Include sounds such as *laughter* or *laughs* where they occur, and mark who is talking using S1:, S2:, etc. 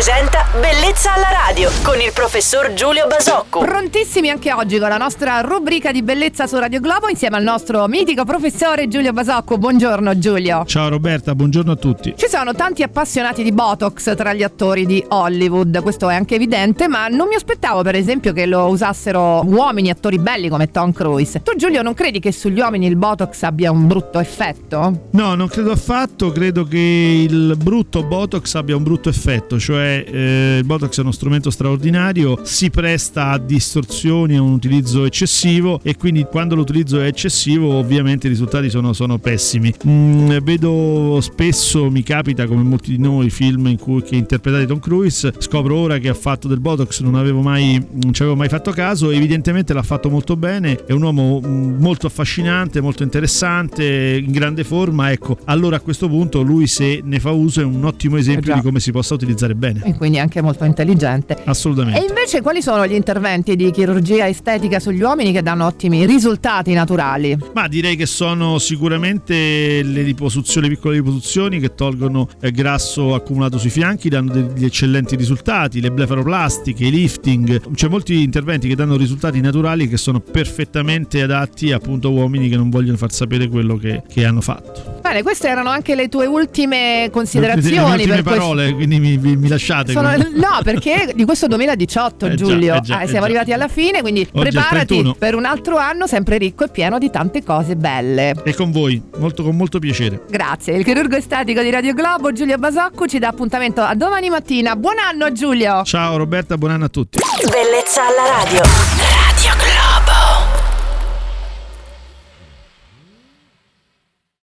S1: presenta Bellezza alla radio con il professor Giulio Basocco.
S2: Prontissimi anche oggi con la nostra rubrica di bellezza su Radio Globo insieme al nostro mitico professore Giulio Basocco. Buongiorno Giulio.
S3: Ciao Roberta, buongiorno a tutti.
S2: Ci sono tanti appassionati di Botox tra gli attori di Hollywood, questo è anche evidente, ma non mi aspettavo per esempio che lo usassero uomini attori belli come Tom Cruise. Tu Giulio non credi che sugli uomini il Botox abbia un brutto effetto?
S3: No, non credo affatto, credo che il brutto Botox abbia un brutto effetto, cioè eh, il Botox è uno strumento straordinario, si presta a distorsioni, a un utilizzo eccessivo e quindi quando l'utilizzo è eccessivo ovviamente i risultati sono, sono pessimi. Mm, vedo spesso, mi capita come molti di noi, film in cui che interpretate Tom Cruise, scopro ora che ha fatto del Botox, non avevo mai, non ci avevo mai fatto caso, evidentemente l'ha fatto molto bene, è un uomo mm, molto affascinante, molto interessante, in grande forma, ecco, allora a questo punto lui se ne fa uso è un ottimo esempio
S2: Eh
S3: di come si possa utilizzare bene.
S2: E quindi anche molto intelligente.
S3: Assolutamente.
S2: E invece quali sono gli interventi di chirurgia estetica sugli uomini che danno ottimi risultati naturali?
S3: Ma direi che sono sicuramente le liposuzioni, le piccole liposuzioni che tolgono eh, grasso accumulato sui fianchi, danno degli eccellenti risultati, le blefaroplastiche, i lifting, c'è molti interventi che danno risultati naturali che sono perfettamente adatti appunto a uomini che non vogliono far sapere quello che, che hanno fatto.
S2: Bene, queste erano anche le tue ultime
S3: Le
S2: considerazioni.
S3: ultime
S2: per questo-
S3: parole, quindi mi, mi- mi lasciate.
S2: Sono- no, perché di questo 2018, *laughs*
S3: Eh già,
S2: Giulio.
S3: eh già,
S2: Eh,
S3: eh
S2: siamo
S3: già.
S2: arrivati alla fine, quindi
S3: Oggi
S2: preparati
S3: 31.
S2: per un altro anno sempre ricco e pieno di tante cose belle.
S3: E con voi, molto, con molto piacere.
S2: Grazie. Il chirurgo estetico di Radio Globo, Giulio Basocco, ci dà appuntamento a domani mattina. Buon anno, Giulio!
S3: Ciao Roberta, buon anno a tutti.
S1: Bellezza alla radio.